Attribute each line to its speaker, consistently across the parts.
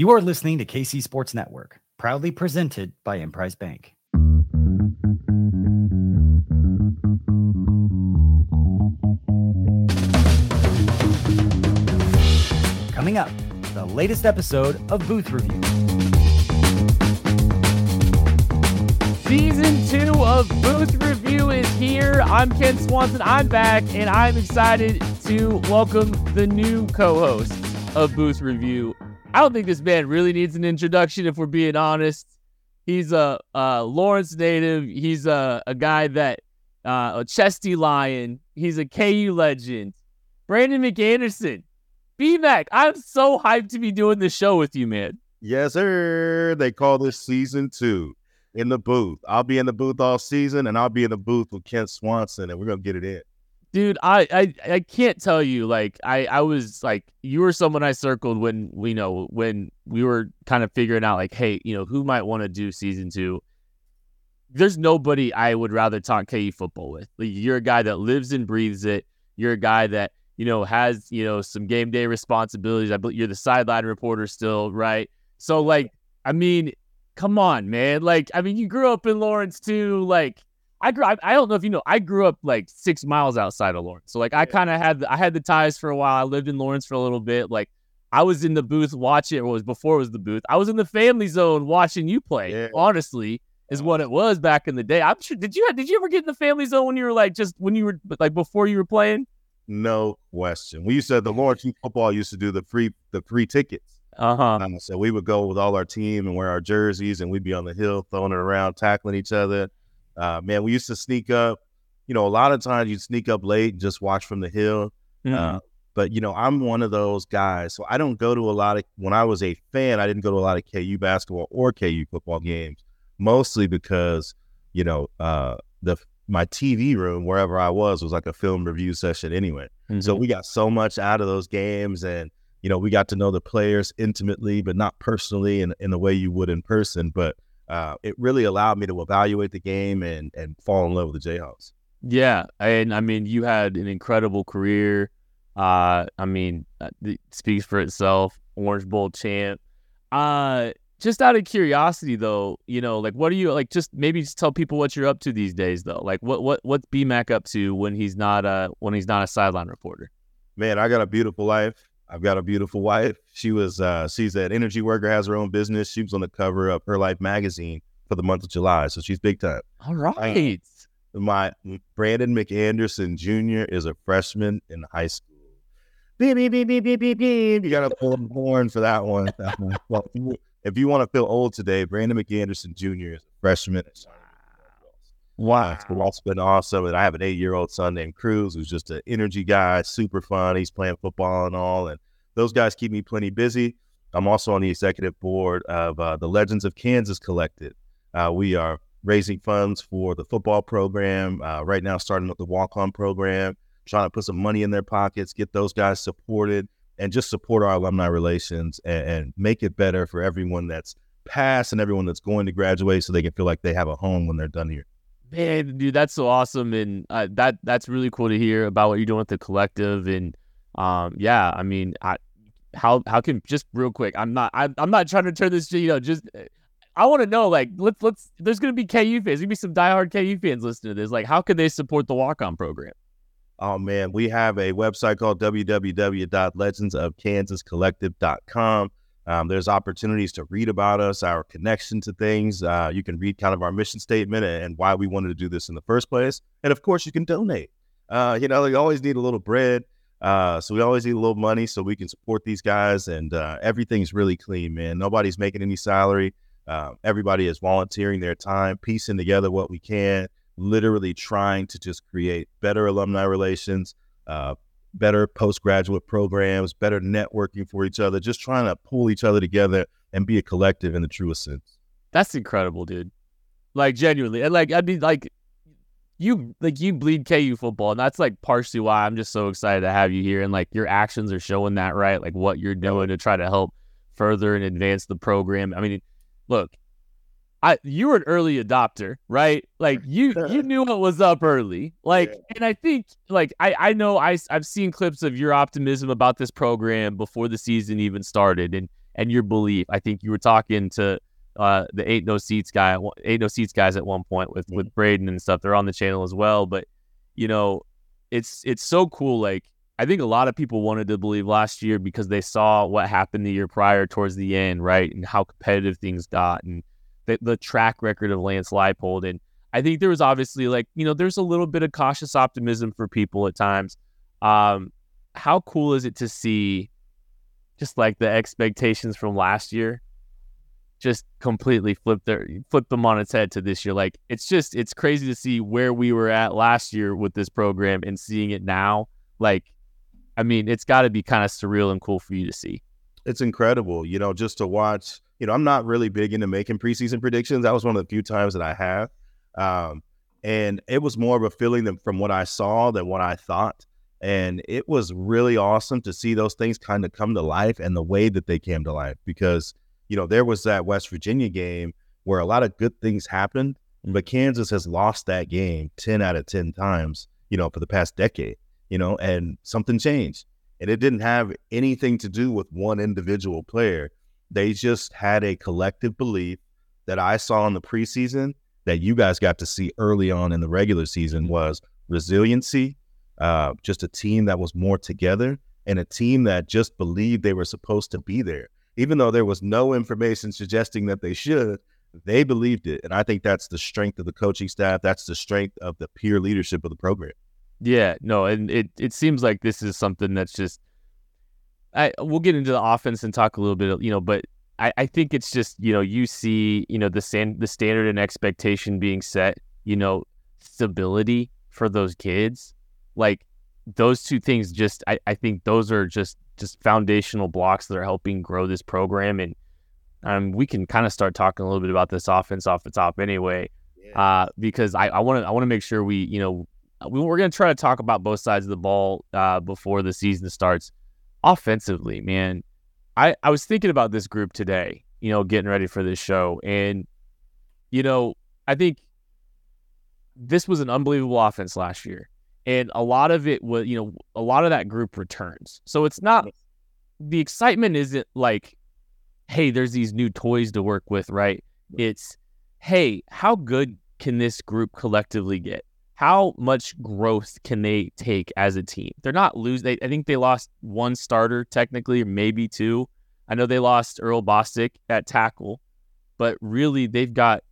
Speaker 1: You are listening to KC Sports Network, proudly presented by Emprise Bank. Coming up, the latest episode of Booth Review.
Speaker 2: Season two of Booth Review is here. I'm Kent Swanson. I'm back, and I'm excited to welcome the new co host of Booth Review. I don't think this man really needs an introduction, if we're being honest. He's a, a Lawrence native. He's a, a guy that, uh, a chesty lion. He's a KU legend. Brandon McAnderson. BMAC, I'm so hyped to be doing this show with you, man.
Speaker 3: Yes, sir. They call this season two in the booth. I'll be in the booth all season, and I'll be in the booth with Kent Swanson, and we're gonna get it in.
Speaker 2: Dude, I, I I can't tell you. Like, I I was like, you were someone I circled when we know when we were kind of figuring out like, hey, you know, who might want to do season two. There's nobody I would rather talk KU football with. Like, you're a guy that lives and breathes it. You're a guy that you know, has, you know, some game day responsibilities. I believe you're the sideline reporter still, right? So, like, I mean, come on, man. Like, I mean, you grew up in Lawrence too. Like, I grew, I, I don't know if you know, I grew up like six miles outside of Lawrence. So, like, I kind of had, I had the ties for a while. I lived in Lawrence for a little bit. Like, I was in the booth watching, it was before it was the booth. I was in the family zone watching you play, yeah. honestly is what it was back in the day. I'm sure. Did you did you ever get in the family zone when you were like just when you were like before you were playing?
Speaker 3: no question. We used to the Lawrence Football used to do the free the free tickets.
Speaker 2: Uh-huh. Um,
Speaker 3: so we would go with all our team and wear our jerseys, and we'd be on the hill throwing it around, tackling each other. Uh, man, we used to sneak up. You know, a lot of times you'd sneak up late and just watch from the hill. Mm-hmm. Uh, but you know, I'm one of those guys, so I don't go to a lot of. When I was a fan, I didn't go to a lot of KU basketball or KU football games, mostly because you know uh, the my TV room wherever I was was like a film review session anyway. Mm-hmm. So we got so much out of those games and you know, we got to know the players intimately, but not personally in, in the way you would in person. But uh, it really allowed me to evaluate the game and and fall in love with the Jayhawks.
Speaker 2: Yeah, and I mean, you had an incredible career. Uh, I mean, uh, it speaks for itself. Orange Bowl champ. Uh, just out of curiosity though, you know, like what are you like just maybe just tell people what you're up to these days though. Like what what what's BMAC up to when he's not uh when he's not a sideline reporter?
Speaker 3: Man, I got a beautiful life. I've got a beautiful wife. She was uh she's an energy worker, has her own business. She was on the cover of her life magazine for the month of July. So she's big time.
Speaker 2: All right.
Speaker 3: my Brandon McAnderson Jr. is a freshman in high school. Beep, beep, beep, beep, beep, beep, beep. You gotta pull the horn for that one. That one. Well, if you want to feel old today, Brandon McAnderson Jr. is a freshman at
Speaker 2: Wow.
Speaker 3: It's been awesome. And I have an eight year old son named Cruz who's just an energy guy, super fun. He's playing football and all. And those guys keep me plenty busy. I'm also on the executive board of uh, the Legends of Kansas Collective. Uh, we are raising funds for the football program. Uh, right now, starting with the walk on program, trying to put some money in their pockets, get those guys supported and just support our alumni relations and, and, make it better for everyone that's passed and everyone that's going to graduate so they can feel like they have a home when they're done here.
Speaker 2: Man, dude, that's so awesome, and uh, that that's really cool to hear about what you're doing with the collective. And um, yeah, I mean, I, how how can just real quick? I'm not I, I'm not trying to turn this, to, you know, just I want to know like let's let's there's gonna be KU fans, there's gonna be some diehard KU fans listening to this. Like, how can they support the walk on program?
Speaker 3: Oh man, we have a website called www.legendsofkansascollective.com. Um, there's opportunities to read about us, our connection to things. Uh, you can read kind of our mission statement and, why we wanted to do this in the first place. And of course, you can donate. Uh, you know, we always need a little bread. Uh, so we always need a little money so we can support these guys. And uh, everything's really clean, man. Nobody's making any salary. Uh, everybody is volunteering their time, piecing together what we can literally trying to just create better alumni relations, uh, better postgraduate programs, better networking for each other, just trying to pull each other together and be a collective in the truest sense.
Speaker 2: That's incredible, dude. Like genuinely, and like I mean, like you like you bleed KU football, and that's like partially why I'm just so excited to have you here. And like your actions are showing that, right? Like what you're doing to try to help further and advance the program. I mean, look, I you were an early adopter, right? Like you you knew what was up early. Like yeah. and I think like I I know I I've seen clips of your optimism about this program before the season even started and and your belief. I think you were talking to uh, the eight no seats guy, eight no seats guys at one point with with Braden and stuff. They're on the channel as well, but you know, it's it's so cool. Like I think a lot of people wanted to believe last year because they saw what happened the year prior towards the end, right, and how competitive things got, and the, the track record of Lance Leipold. And I think there was obviously like you know, there's a little bit of cautious optimism for people at times. Um, how cool is it to see just like the expectations from last year just completely flip their flip them on its head to this year. Like it's just it's crazy to see where we were at last year with this program and seeing it now. Like, I mean, it's got to be kind of surreal and cool for you to see.
Speaker 3: It's incredible, you know, just to watch. You know, I'm not really big into making preseason predictions. That was one of the few times that I have, um, and it was more of a feeling than from what I saw than what I thought. And it was really awesome to see those things kind of come to life and the way that they came to life because you know, there was that West Virginia game where a lot of good things happened, but Kansas has lost that game 10 out of 10 times, you know, for the past decade, you know, and something changed. And it didn't have anything to do with one individual player. They just had a collective belief that I saw in the preseason that you guys got to see early on in the regular season was resiliency, uh, just a team that was more together and a team that just believed they were supposed to be there even though there was no information suggesting that they should, they believed it. And I think that's the strength of the coaching staff. That's the strength of the peer leadership of the program.
Speaker 2: Yeah, no, and it, it seems like this is something that's just I we'll get into the offense and talk a little bit, you know, but I, I think it's just, you know, you see, you know, the stand the standard and expectation being set, you know, stability for those kids. Like those two things just I, I think those are just just foundational blocks that are helping grow this program. And um, we can kind of start talking a little bit about this offense off the top anyway, yeah. uh, because I want to I want to make sure we you know we, we're going to try to talk about both sides of the ball uh, before the season starts. Offensively, man, I I was thinking about this group today, you know, getting ready for this show, and you know I think this was an unbelievable offense last year. And a lot of it was you know a lot of that group returns. So it's not the excitement isn't like hey there's these new toys to work with right. It's hey how good can this group collectively get how much growth can they take as a team they're not lose they, i think they lost one starter technically or maybe two i know they lost Earl Bostick at tackle but really they've got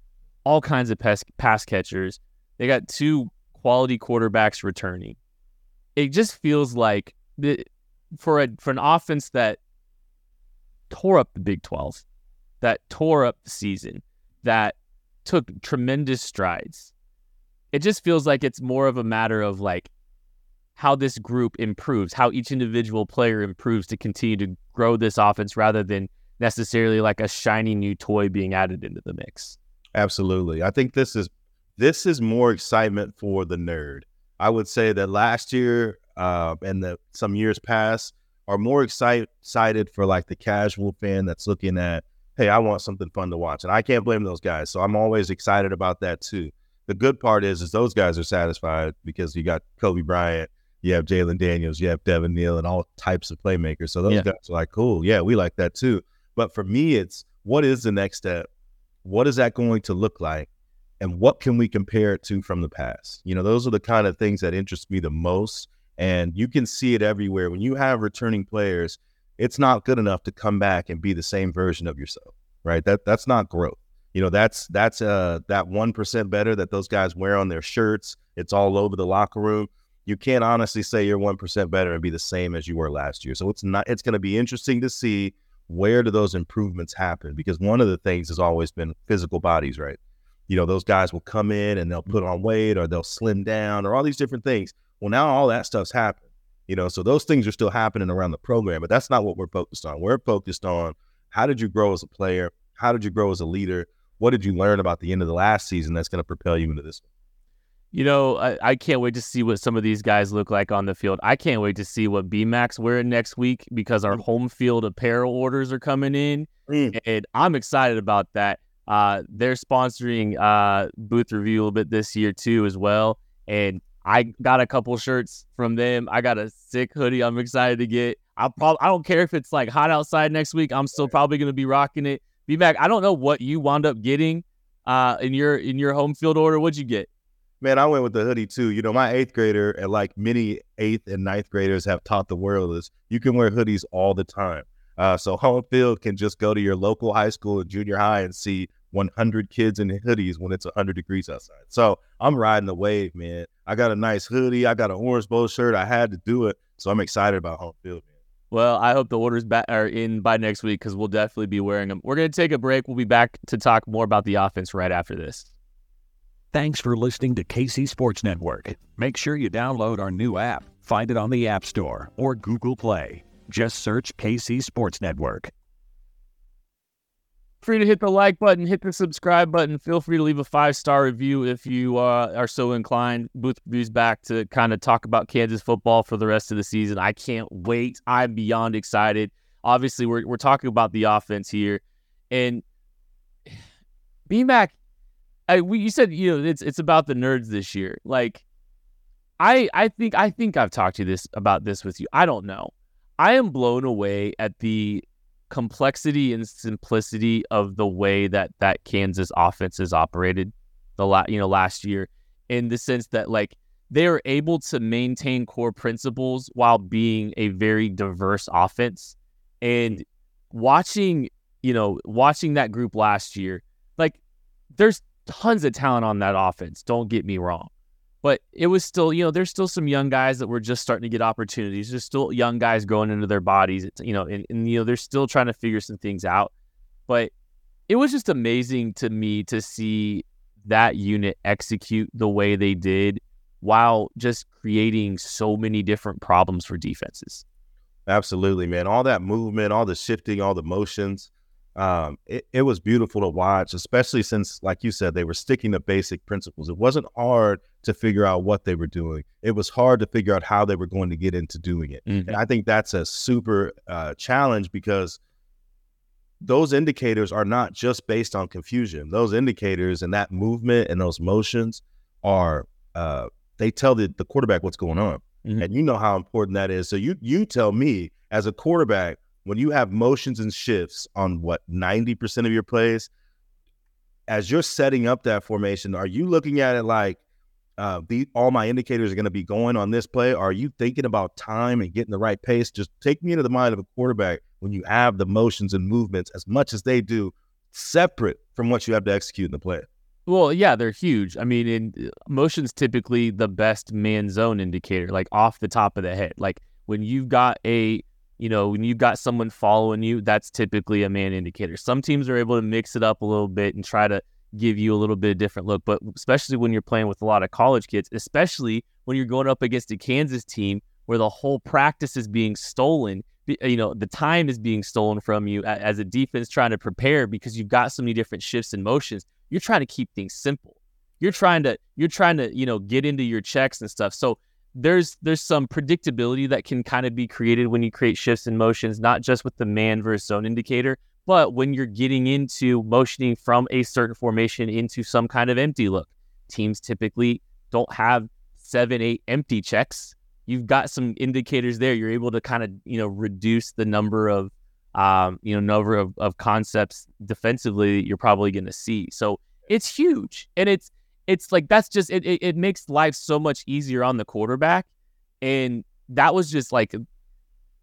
Speaker 2: all kinds of pass, pass catchers they got two quality quarterbacks returning. It just feels like the, for a for an offense that tore up the Big 12, that tore up the season, that took tremendous strides. It just feels like it's more of a matter of like how this group improves, how each individual player improves to continue to grow this offense rather than necessarily like a shiny new toy being added into the mix.
Speaker 3: Absolutely. I think this is this is more excitement for the nerd. I would say that last year uh, and the some years past are more excite, excited for like the casual fan that's looking at, hey, I want something fun to watch, and I can't blame those guys. So I'm always excited about that too. The good part is, is those guys are satisfied because you got Kobe Bryant, you have Jalon Daniels, you have Devin Neal, and all types of playmakers. So those yeah. guys are like, cool, yeah, we like that too. But for me, it's what is the next step? What is that going to look like? and what can we compare it to from the past? You know, those are the kind of things that interest me the most. And you can see it everywhere. When you have returning players, it's not good enough to come back and be the same version of yourself, right? That that's not growth. You know, that's that's uh that one percent better that those guys wear on their shirts. It's all over the locker room. You can't honestly say you're one percent better and be the same as you were last year. So it's not. It's going to be interesting to see where do those improvements happen because one of the things has always been physical bodies, right? you know, those guys will come in and they'll put on weight or they'll slim down or all these different things. Well, now all that stuff's happened, you know, so those things are still happening around the program, but that's not what we're focused on. We're focused on how did you grow as a player? How did you grow as a leader? What did you learn about the end of the last season that's going to propel you into this?
Speaker 2: You know, I, I, can't wait to see what some of these guys look like on the field. I can't wait to see what BMAC's wearing next week because our mm. home field apparel orders are coming in. Mm. And I'm excited about that. Uh, they're sponsoring uh, booth review a little bit this year too, as well. And I got a couple shirts from them. I got a sick hoodie. I'm excited to get. I probably I don't care if it's like hot outside next week. I'm still probably going to be rocking it. BMAC. I don't know what you wound up getting uh, in your in your home field order. What'd you get?
Speaker 3: Man, I went with the hoodie too. You know, my eighth grader and like many eighth and ninth graders have taught the world is you can wear hoodies all the time. Uh, so home field can just go to your local high school and junior high and see 100 kids in hoodies when it's 100 degrees outside. So I'm riding the wave, man. I got a nice hoodie. I got an orange bowl shirt. I had to do it. So I'm excited about home field, man.
Speaker 2: Well, I hope the orders back are in by next week because we'll definitely be wearing them. We're going to take a break. We'll be back to talk more about the offense right after this.
Speaker 4: Thanks for listening to KC Sports Network. Make sure you download our new app. Find it on the App Store or Google Play. Just search KC Sports Network
Speaker 2: free to hit the like button, hit the subscribe button. Feel free to leave a five star review if you uh, are so inclined. Booth Reviews back to kind of talk about Kansas football for the rest of the season. I can't wait. I'm beyond excited. Obviously, we're we're talking about the offense here, and BMAC. I, we, you said you know it's it's about the nerds this year. Like, I I think I think I've talked to this about this with you. I don't know. I am blown away at the complexity and simplicity of the way that that Kansas offense is operated the last you know last year in the sense that like they are able to maintain core principles while being a very diverse offense. And watching you know watching that group last year like there's tons of talent on that offense don't get me wrong but it was still, you know, there's still some young guys that were just starting to get opportunities. There's still young guys growing into their bodies. You know, and, and you know, they're still trying to figure some things out. But it was just amazing to me to see that unit execute the way they did while just creating so many different problems for defenses.
Speaker 3: Absolutely, man. All that movement, all the shifting, all the motions um, it, it was beautiful to watch, especially since, like you said, they were sticking to basic principles. It wasn't hard to figure out what they were doing. It was hard to figure out how they were going to get into doing it. Mm-hmm. And I think that's a super uh, challenge because those indicators are not just based on confusion. Those indicators and that movement and those motions are uh, they tell the, the quarterback what's going on. Mm-hmm. And you know how important that is. So you you tell me as a quarterback when you have motions and shifts on what 90% of your plays, as you're setting up that formation, are you looking at it like uh, the, all my indicators are going to be going on this play? Are you thinking about time and getting the right pace? Just take me into the mind of a quarterback when you have the motions and movements as much as they do, separate from what you have to execute in the play.
Speaker 2: Well, yeah, they're huge. I mean, in uh, motion's typically the best man zone indicator, like off the top of the head. Like when you've got a you know, when you've got someone following you, that's typically a man indicator. Some teams are able to mix it up a little bit and try to give you a little bit of different look, but especially when you're playing with a lot of college kids, especially when you're going up against a Kansas team where the whole practice is being stolen, uh, you know, the time is being stolen from you as a defense trying to prepare because you've got so many different shifts and motions. You're trying to keep things simple. You're trying to you're trying to, you know, get into your checks and stuff. So there's there's some predictability that can kind of be created when you create shifts and motions, not just with the man versus zone indicator, but when you're getting into motioning from a certain formation into some kind of empty look. Teams typically don't have seven, eight empty checks. You've got some indicators there. You're able to kind of, you know, reduce the number of um, you know, number of, of concepts defensively that you're probably gonna see. So it's huge. And it's it's like that's just it, it, it makes life so much easier on the quarterback. And that was just like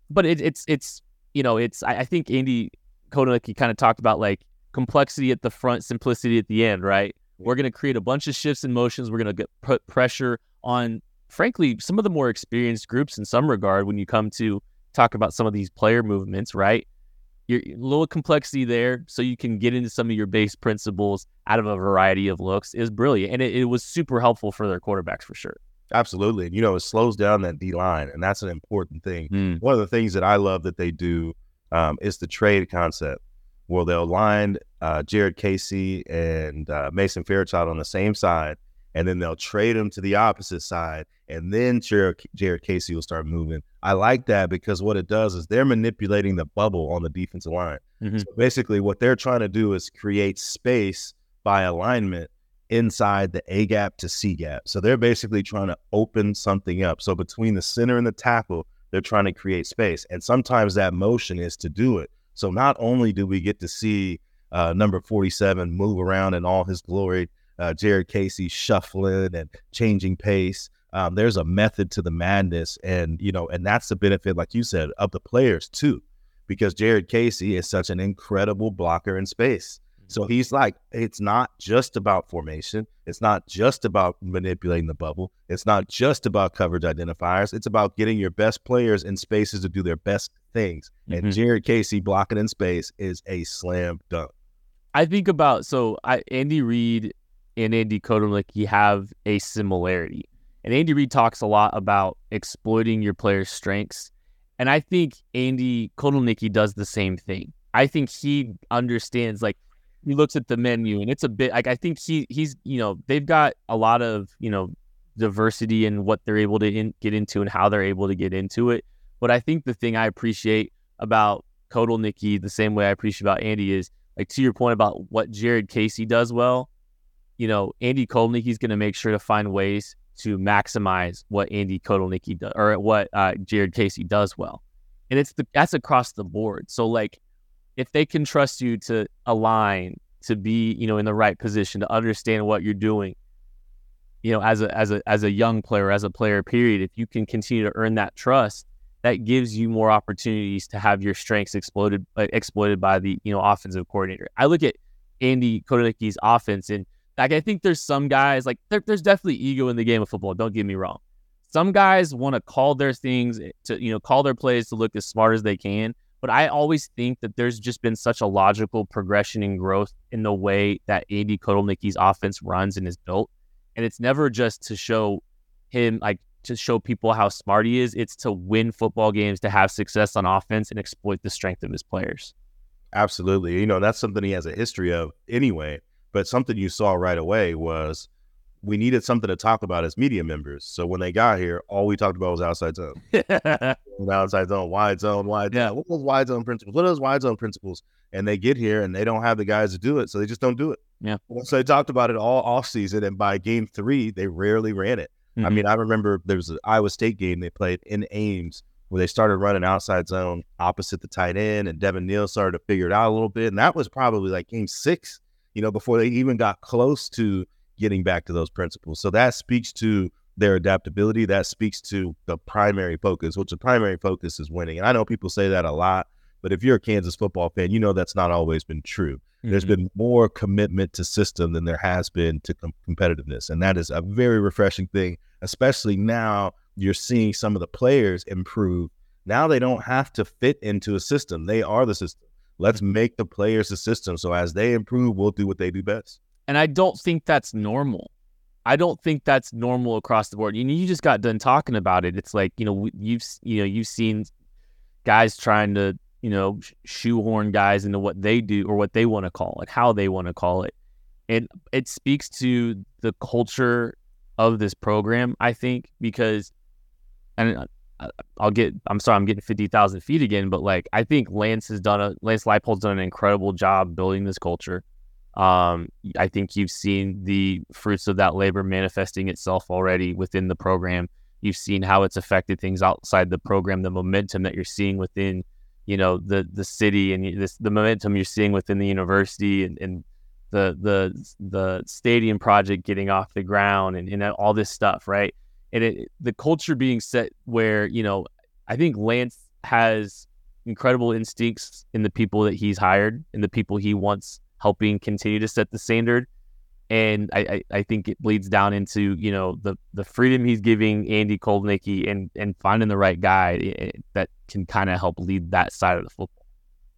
Speaker 2: but it, it's it's you know, it's I, I think Andy Kotelnicki kind of talked about like complexity at the front, simplicity at the end, right? We're going to create a bunch of shifts and motions. We're going to get put pressure on, frankly, some of the more experienced groups in some regard when you come to talk about some of these player movements, right? your little complexity there so you can get into some of your base principles out of a variety of looks is brilliant. And it, it was super helpful for their quarterbacks for sure.
Speaker 3: Absolutely. And, you know, it slows down that D line, and that's an important thing. Mm. One of the things that I love that they do um, is the trade concept, where they'll line uh, Jared Casey and uh, Mason Fairchild on the same side, and then they'll trade them to the opposite side, and then Jared, Jared Casey will start moving. I like that because what it does is they're manipulating the bubble on the defensive line. Mm-hmm. So basically, what they're trying to do is create space by alignment inside the A gap to C gap. So they're basically trying to open something up. So between the center and the tackle, they're trying to create space. And sometimes that motion is to do it. So not only do we get to see uh, number 47 move around in all his glory, uh, Jared Casey shuffling and changing pace. Um, there's a method to the madness, and you know, and that's the benefit, like you said, of the players too, because Jared Casey is such an incredible blocker in space. So he's like, it's not just about formation. It's not just about manipulating the bubble. It's not just about coverage identifiers. It's about getting your best players in spaces to do their best things.
Speaker 2: Mhm.
Speaker 3: And Jared Casey blocking in space is a slam dunk.
Speaker 2: I think about so I Andy Reid and Andy Kotelnicki have a similarity. And Andy Reid talks a lot about exploiting your players' strengths. And I think Andy Kotelnicki does the same thing. I think he understands like he looks at the menu and it's a bit like I think he he's you know they've got a lot of you know diversity in what they're able to in, get into and how they're able to get into it. But I think the thing I appreciate about Kotelnicki the same way I appreciate about Andy is like to your point about what Jared Casey does well, you know, Andy Kotelnicki's going to make sure to find ways to maximize what Andy Kotelnicki does or what uh, Jared Casey does well, and it's the that's across the board. So like, if they can trust you to align, to be you know in the right position, to understand what you're doing, you know, as a as a as a young player, as a player, period, if you can continue to earn that trust, that gives you more opportunities to have your strengths exploited uh, exploited by the you know offensive coordinator. I look at Andy Kotelnicki's offense, and like I think there's some guys like there, there's definitely ego in the game of football. Don't get me wrong. Some guys want to call their things to you know call their plays to look as smart as they can. But I always think that there's just been such a logical progression and growth in the way that Andy Kotelnicki's offense runs and is built. And it's never just to show him like to show people how smart he is. It's to win football games, to have success on offense and exploit the strength of his players.
Speaker 3: Absolutely. You know, that's something he has a history of anyway. But something you saw right away was we needed something to talk about as media members. So when they got here, all we talked about was outside zone. outside zone, wide zone, wide
Speaker 2: Yeah.
Speaker 3: zone. What was wide zone principles? What are those wide zone principles? And they get here and they don't have the guys to do it, so they just don't do it.
Speaker 2: Yeah.
Speaker 3: So they talked about it all off season, and by game three, they rarely ran it. I
Speaker 2: Mhm.
Speaker 3: mean, I remember there was an Iowa State game they played in Ames where they started running outside zone opposite the tight end, and Devin Neal started to figure it out a little bit. And that was probably like game six, you know, before they even got close to getting back to those principles. So that speaks to their adaptability. That speaks to the primary focus, which the primary focus is winning. And I know people say that a lot, but if you're a Kansas football fan, you know that's not always been true. There's
Speaker 2: Mhm.
Speaker 3: been more commitment to system than there has been to com- competitiveness. And that is a very refreshing thing, especially now you're seeing some of the players improve. Now they don't have to fit into a system, they are the system. Let's make the players the system. So as they improve, we'll do what they do best.
Speaker 2: And I don't think that's normal. I don't think that's normal across the board. You you just got done talking about it. It's like you know you've you know you've seen guys trying to you know shoehorn guys into what they do or what they want to call it, how they want to call it, and it speaks to the culture of this program. I think because, and I- I'll get. I'm sorry, I'm getting fifty thousand feet again, but like I think Lance has done a Lance Leipold's done an incredible job building this culture. Um, I think you've seen the fruits of that labor manifesting itself already within the program. You've seen how it's affected things outside the program, the momentum that you're seeing within, you know, the the city and this the momentum you're seeing within the university and, and the the the stadium project getting off the ground and, and all this stuff, right? And it, the culture being set where you know, I think Lance has incredible instincts in the people that he's hired and the people he wants helping continue to set the standard. And I, I, I think it bleeds down into, you know, the the freedom he's giving Andy Kotelnicki and and finding the right guy eh, that can kind of help lead that side of the football.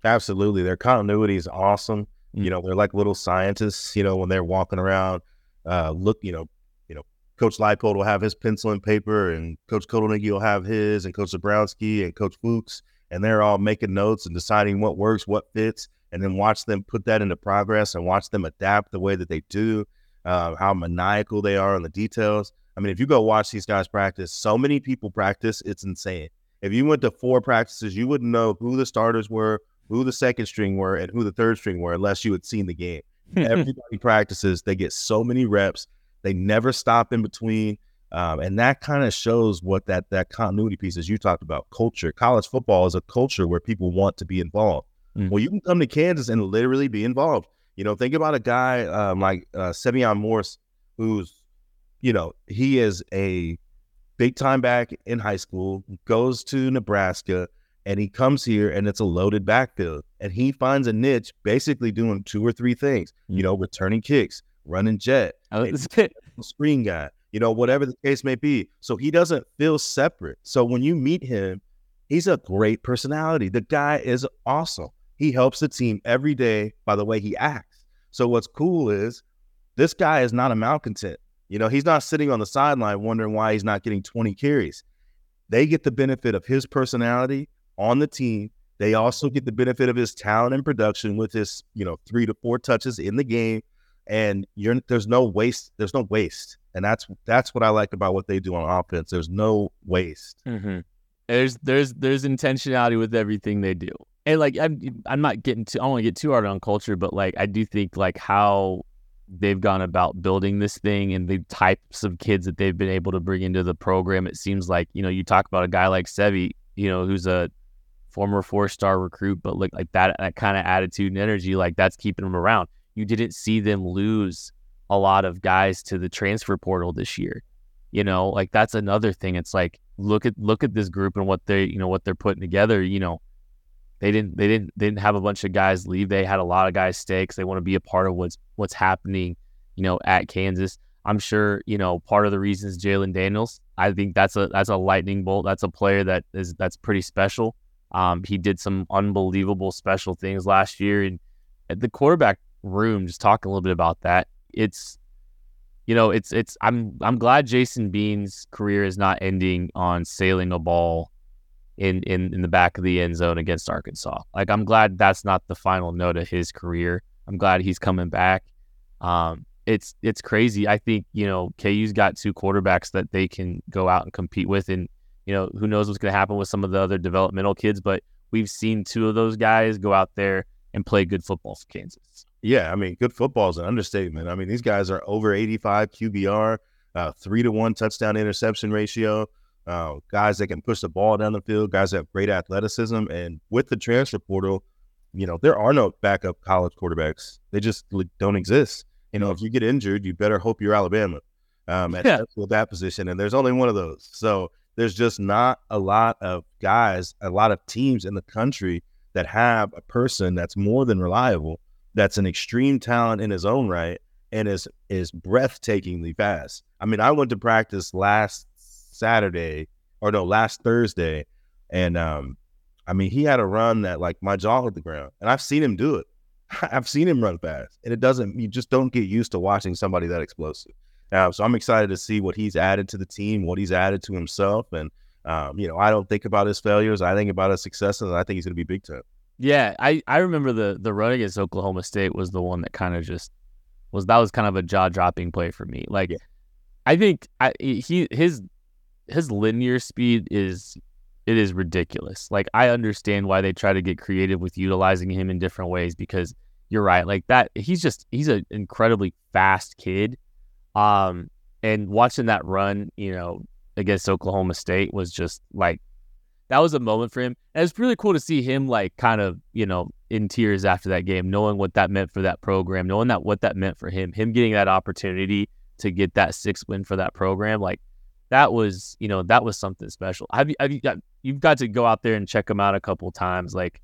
Speaker 3: Absolutely. Their continuity is awesome.
Speaker 2: Mm.
Speaker 3: You know, they're like little scientists, you know, when they're walking around, uh, look, you know, you know, Coach Leipold will have his pencil and paper and Coach Kotelnicki will have his and Coach Zebrowski and Coach Fuchs, and they're all making notes and deciding what works, what fits, and then watch them put that into progress and watch them adapt the way that they do, uh, how maniacal they are on the details. I mean, if you go watch these guys practice, so many people practice, it's insane. If you went to four practices, you wouldn't know who the starters were, who the second string were, and who the third string were unless you had seen the game. Everybody practices. They get so many reps. They never stop in between. Um, and that kind of shows what that that continuity piece, as you talked about, culture. College football is a culture where people want to be involved.
Speaker 2: Mm.
Speaker 3: Well, you can come to Kansas and literally be involved. You know, think about a guy um, like uh, Sevion Morris, who's, you know, he is a big time back in high school, goes to Nebraska, and he comes here and it's a loaded backfield. And he finds a niche basically doing two or three things, you know, returning kicks, running jet,
Speaker 2: I
Speaker 3: screen guy, you know, whatever the case may be. So he doesn't feel separate. So when you meet him, he's a great personality. The guy is awesome. He helps the team every day by the way he acts. So what's cool is this guy is not a malcontent. You know, he's not sitting on the sideline wondering why he's not getting 20 carries. They get the benefit of his personality on the team. They also get the benefit of his talent and production with his, you know, three to four touches in the game. And you're there's no waste. There's no waste, and that's that's what I like about what they do on offense. There's no waste.
Speaker 2: Mhm. There's there's there's intentionality with everything they do, and like I'm I'm not getting too I don't want to get too hard on culture, but like I do think like how they've gone about building this thing and the types of kids that they've been able to bring into the program. It seems like you know you talk about a guy like Sevi, you know, who's a former four star recruit, but look like that that kind of attitude and energy, like that's keeping him around. You didn't see them lose a lot of guys to the transfer portal this year. You know, like that's another thing. It's like look at look at this group and what they you know what they're putting together. You know, they didn't they didn't they didn't have a bunch of guys leave. They had a lot of guys stay because they want to be a part of what's what's happening. You know, at Kansas. I'm sure you know part of the reason is Jalon Daniels. I think that's a that's a lightning bolt. That's a player that is that's pretty special. Um, he did some unbelievable special things last year, and the quarterback room, just talking a little bit about that. It's you know, it's it's I'm I'm glad Jason Bean's career is not ending on sailing a ball in in in the back of the end zone against Arkansas. Like I'm glad that's not the final note of his career. I'm glad he's coming back. Um, it's it's crazy. I think you know KU's got two quarterbacks that they can go out and compete with, and you know who knows what's going to happen with some of the other developmental kids. But we've seen two of those guys go out there and play good football for Kansas.
Speaker 3: Yeah, I mean, good football is an understatement. I mean, these guys are over 85 QBR, uh, three to one touchdown interception ratio. Uh, guys that can push the ball down the field, guys that have great athleticism, and with the transfer portal, you know, there are no backup college quarterbacks. They just like, don't exist. You know, if you get injured, you better hope you're Alabama um, at
Speaker 2: Yeah.
Speaker 3: with that position, and there's only one of those. So there's just not a lot of guys, a lot of teams in the country that have a person that's more than reliable, that's an extreme talent in his own right, and is is breathtakingly fast. I mean, I went to practice last Saturday, or no, last Thursday, and um, I mean, he had a run that like my jaw hit the ground, and I've seen him do it. I've seen him run fast, and it doesn't. You just don't get used to watching somebody that explosive. Uh, so I'm excited to see what he's added to the team, what he's added to himself, and um, you know, I don't think about his failures. I think about his successes, and I think he's going to be big time.
Speaker 2: Yeah, I, I remember the the run against Oklahoma State was the one that kind of just was that was kind of a jaw dropping play for me. Like, I think I, he his his linear speed is it is ridiculous. Like, I understand why they try to get creative with utilizing him in different ways because you're right. Like that, he's just he's an incredibly fast kid. Um, and watching that run, you know, against Oklahoma State was just like that was a moment for him. And it's really cool to see him like kind of, you know, in tears after that game, knowing what that meant for that program, knowing that what that meant for him, him getting that opportunity to get that sixth win for that program, like that was, you know, that was something special. Have you have you got you've got to go out there and check him out a couple times. Like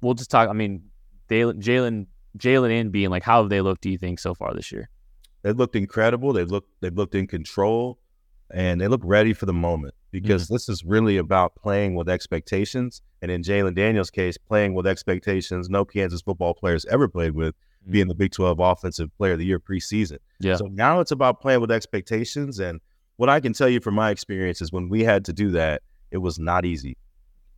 Speaker 2: we'll just talk. I mean, Jalon, Jalon, Jalon, and Bean like, how have they looked? Do you think so far this year?
Speaker 3: They've looked incredible. They've looked they've looked in control, and they look ready for the moment because mm-hmm. this is really about playing with expectations. And in Jalon Daniels' case, playing with expectations no Kansas football players ever played with, mm. being the Big 12 Offensive Player of the Year preseason.
Speaker 2: Yeah.
Speaker 3: So now it's about playing with expectations. And what I can tell you from my experience is when we had to do that, it was not easy.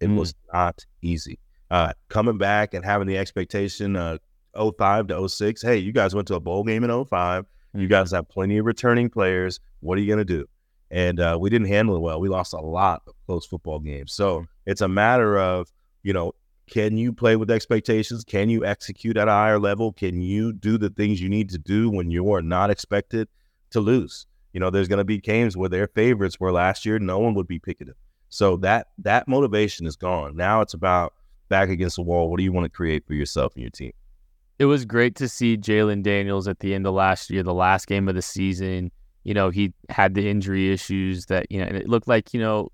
Speaker 3: It
Speaker 2: Mm.
Speaker 3: was not easy. Uh, coming back and having the expectation, uh, 05 to 06, hey, you guys went to a bowl game in 05. You guys have plenty of returning players. What are you going to do? And uh, we didn't handle it well. We lost a lot of close football games. So it's a matter of, you know, can you play with expectations? Can you execute at a higher level? Can you do the things you need to do when you are not expected to lose? You know, there's going to be games where their favorites were last year. No one would be picking them. So that that motivation is gone. Now it's about back against the wall. What do you want to create for yourself and your team?
Speaker 2: It was great to see Jalon Daniels at the end of last year, the last game of the season. You know, he had the injury issues that, you know, and it looked like, you know,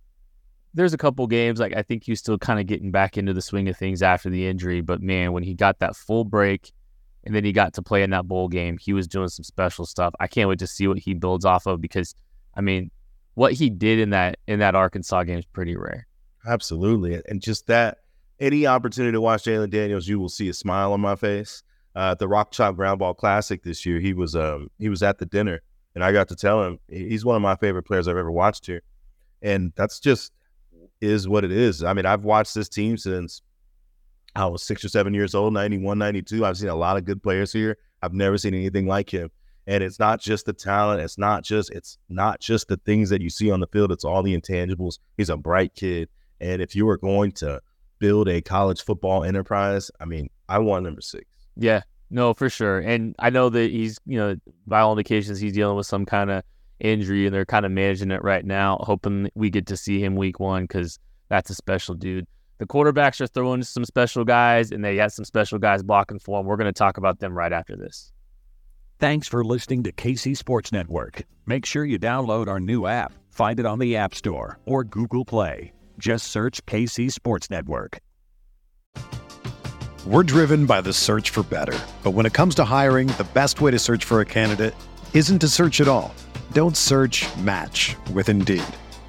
Speaker 2: there's a couple games like I think he was still kind of getting back into the swing of things after the injury. But man, when he got that full break and then he got to play in that bowl game, he was doing some special stuff. I can't wait to see what he builds off of because I mean, what he did in that in that Arkansas game is pretty rare.
Speaker 3: Absolutely. And just that any opportunity to watch Jalon Daniels, you will see a smile on my face. Uh, the Rock Chalk Roundball Classic this year, he was um he was at the dinner and I got to tell him he's one of my favorite players I've ever watched here. And that's just is what it is. I mean, I've watched this team since I was six or seven years old, 91, 92. I've seen a lot of good players here. I've never seen anything like him. And it's not just the talent. It's not just it's not just the things that you see on the field. It's all the intangibles. He's a bright kid. And if you were going to build a college football enterprise, I mean, I want number six.
Speaker 2: Yeah, no, for sure. And I know that he's, you know, by all indications, he's dealing with some kind of injury and they're kind of managing it right now, hoping we get to see him week one because that's a special dude. The quarterbacks are throwing some special guys and they got some special guys blocking for them. We're going to talk about them right after this.
Speaker 4: Thanks for listening to KC Sports Network. Make sure you download our new app. Find it on the App Store or Google Play. Just search KC Sports Network.
Speaker 5: We're driven by the search for better. But when it comes to hiring, the best way to search for a candidate isn't to search at all. Don't search match with Indeed.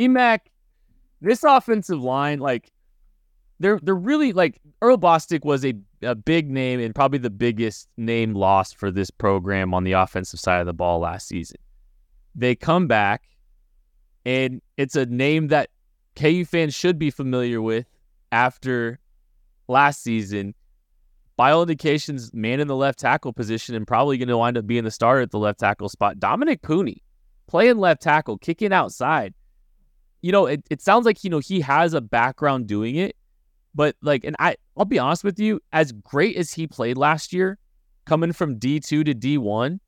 Speaker 2: BMAC, this offensive line, like they're they're really like Earl Bostick was a, a big name and probably the biggest name lost for this program on the offensive side of the ball last season. They come back, and it's a name that KU fans should be familiar with after last season. By all indications, man in the left tackle position and probably going to wind up being the starter at the left tackle spot. Dominic Puni playing left tackle, kicking outside. You know, it, it sounds like, you know, he has a background doing it, but like, and I, I'll be honest with you, as great as he played last year, coming from D2 to D1,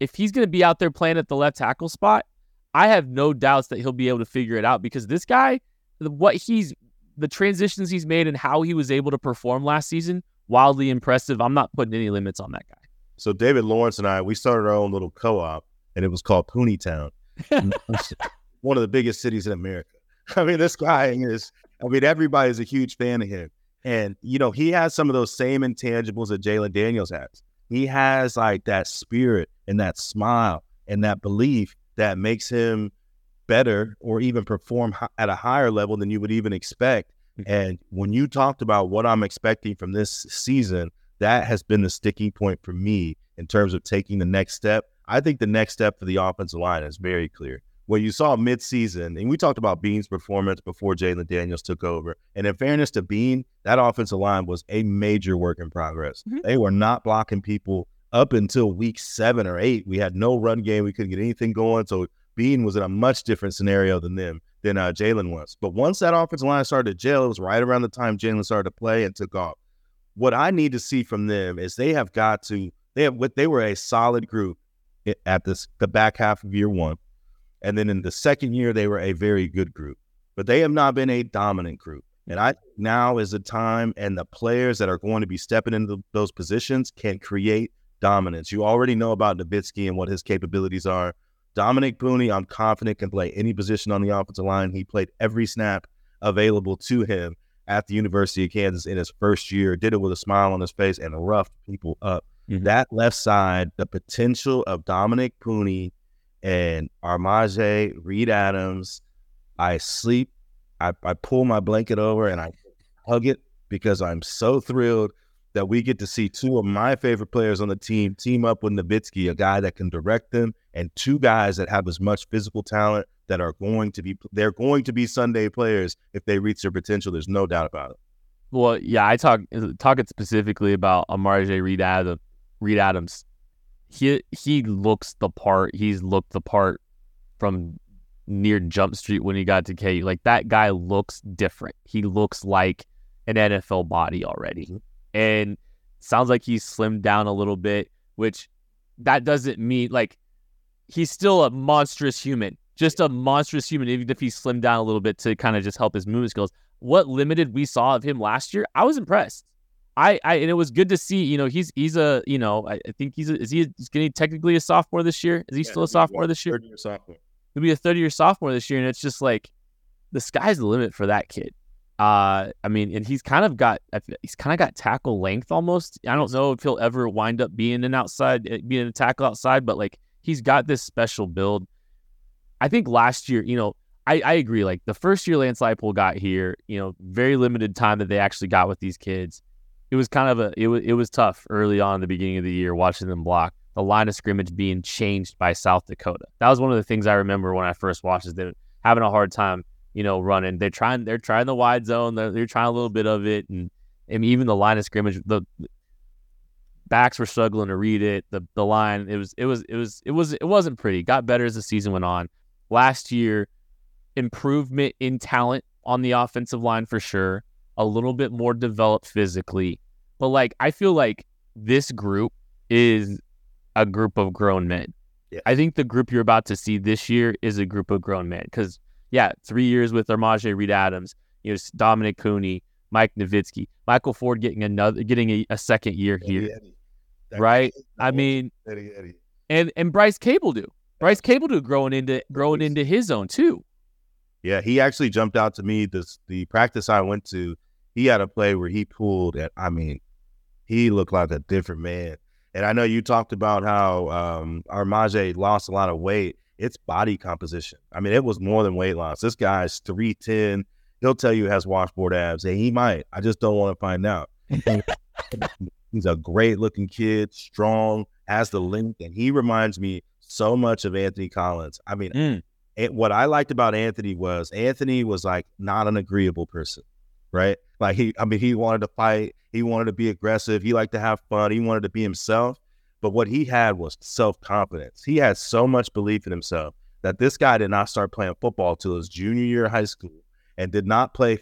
Speaker 2: if he's going to be out there playing at the left tackle spot, I have no doubts that he'll be able to figure it out because this guy, what he's, the transitions he's made and how he was able to perform last season, wildly impressive. I'm not putting any limits on that guy.
Speaker 3: So David Lawrence and I, we started our own little co-op, and it was called Puni Town, one of the biggest cities in America. I mean, this guy is. I mean, everybody's a huge fan of him, and you know, he has some of those same intangibles that Jalon Daniels has. He has like that spirit and that smile and that belief that makes him better or even perform at a higher level than you would even expect. Mm-hmm. And when you talked about what I'm expecting from this season, that has been the sticking point for me in terms of taking the next step. I think the next step for the offensive line is very clear. What you saw midseason, and we talked about Bean's performance before Jalon Daniels took over. And in fairness to Bean, that offensive line was a major work in progress. Mm-hmm. They were not blocking people up until week seven or eight. We had no run game. We couldn't get anything going. So Bean was in a much different scenario than them than uh, Jalon was. But once that offensive line started to gel, it was right around the time Jalon started to play and took off. What I need to see from them is they have got to they have what they were a solid group at this the back half of year one, and then in the second year they were a very good group. But they have not been a dominant group. And I now is the time, and the players that are going to be stepping into those positions can create dominance. You already know about Novitsky and what his capabilities are. Dominic Puni, I'm confident, can play any position on the offensive line. He played every snap available to him at the University of Kansas in his first year, did it with a smile on his face and roughed people up. Mm-hmm. That left side, the potential of Dominic Puni and Armaj Reed Adams, I sleep, I, I pull my blanket over and I hug it because I'm so thrilled that we get to see two of my favorite players on the team team up with Novitsky, a guy that can direct them, and two guys that have as much physical talent that are going to be they're going to be Sunday players if they reach their potential. There's no doubt about it.
Speaker 2: Well, yeah, I talk talking specifically about Armaj Reed Adams. Reed Adams, he he looks the part. He's looked the part from near Jump Street when he got to KU. Like that guy looks different. He looks like an NFL body already, mm-hmm. and sounds like he's slimmed down a little bit. Which that doesn't mean like he's still a monstrous human just a monstrous human, even if he slimmed down a little bit to kind of just help his movement skills. What limited we saw of him last year, I was impressed. I, I and it was good to see. You know, he's he's a you know I, I think he's a, is he getting technically a sophomore this year? Is he yeah, still a sophomore this year?
Speaker 3: Third year sophomore.
Speaker 2: He'll be a third year sophomore this year, and it's just like the sky's the limit for that kid. Uh, I mean, and he's kind of got he's kind of got tackle length almost. I don't know if he'll ever wind up being an outside eh, being a tackle outside, but like he's got this special build. I think last year, you know, I, I agree. Like the first year Lance Leipold got here, you know, very limited time that they actually got with these kids. It was kind of a it was it was tough early on in the beginning of the year watching them block the line of scrimmage being changed by South Dakota. That was one of the things I remember when I first watched is them having a hard time, you know, running. They're trying they're trying the wide zone. They're, they're trying a little bit of it, and and even the line of scrimmage the backs were struggling to read it. The the line it was it was it was it was it wasn't pretty. Got better as the season went on last year, improvement in talent on the offensive line for sure, a little bit more developed physically. But like, I feel like this group is a group of grown men. Yeah. I think the group you're about to see this year is a group of grown men because, yeah, three years with Armaj Reed Adams, you know, Dominick Puni, Mike Novitsky, Michael Ford getting another, getting a, a second year here, Eddie, Eddie. right? I mean, Eddie, and and Bryce Cabeldue. Bryce Cabeldue growing into growing into his own too.
Speaker 3: Yeah, he actually jumped out to me. This the practice I went to. He had a play where he pulled at. I mean, he looked like a different man. And I know you talked about how um, Armaj lost a lot of weight. It's body composition. I mean, it was more than weight loss. This guy's three ten. He'll tell you has washboard abs, and he might. I just don't want to find out. He's a great looking kid, strong, has the length, and he reminds me so much of Anthony Collins. I mean, mm. it, what I liked about Anthony was Anthony was like not an agreeable person, right? Like he, I mean, he wanted to fight, he wanted to be aggressive, he liked to have fun, he wanted to be himself. But what he had was self confidence. He had so much belief in himself that this guy did not start playing football till his junior year of high school and did not play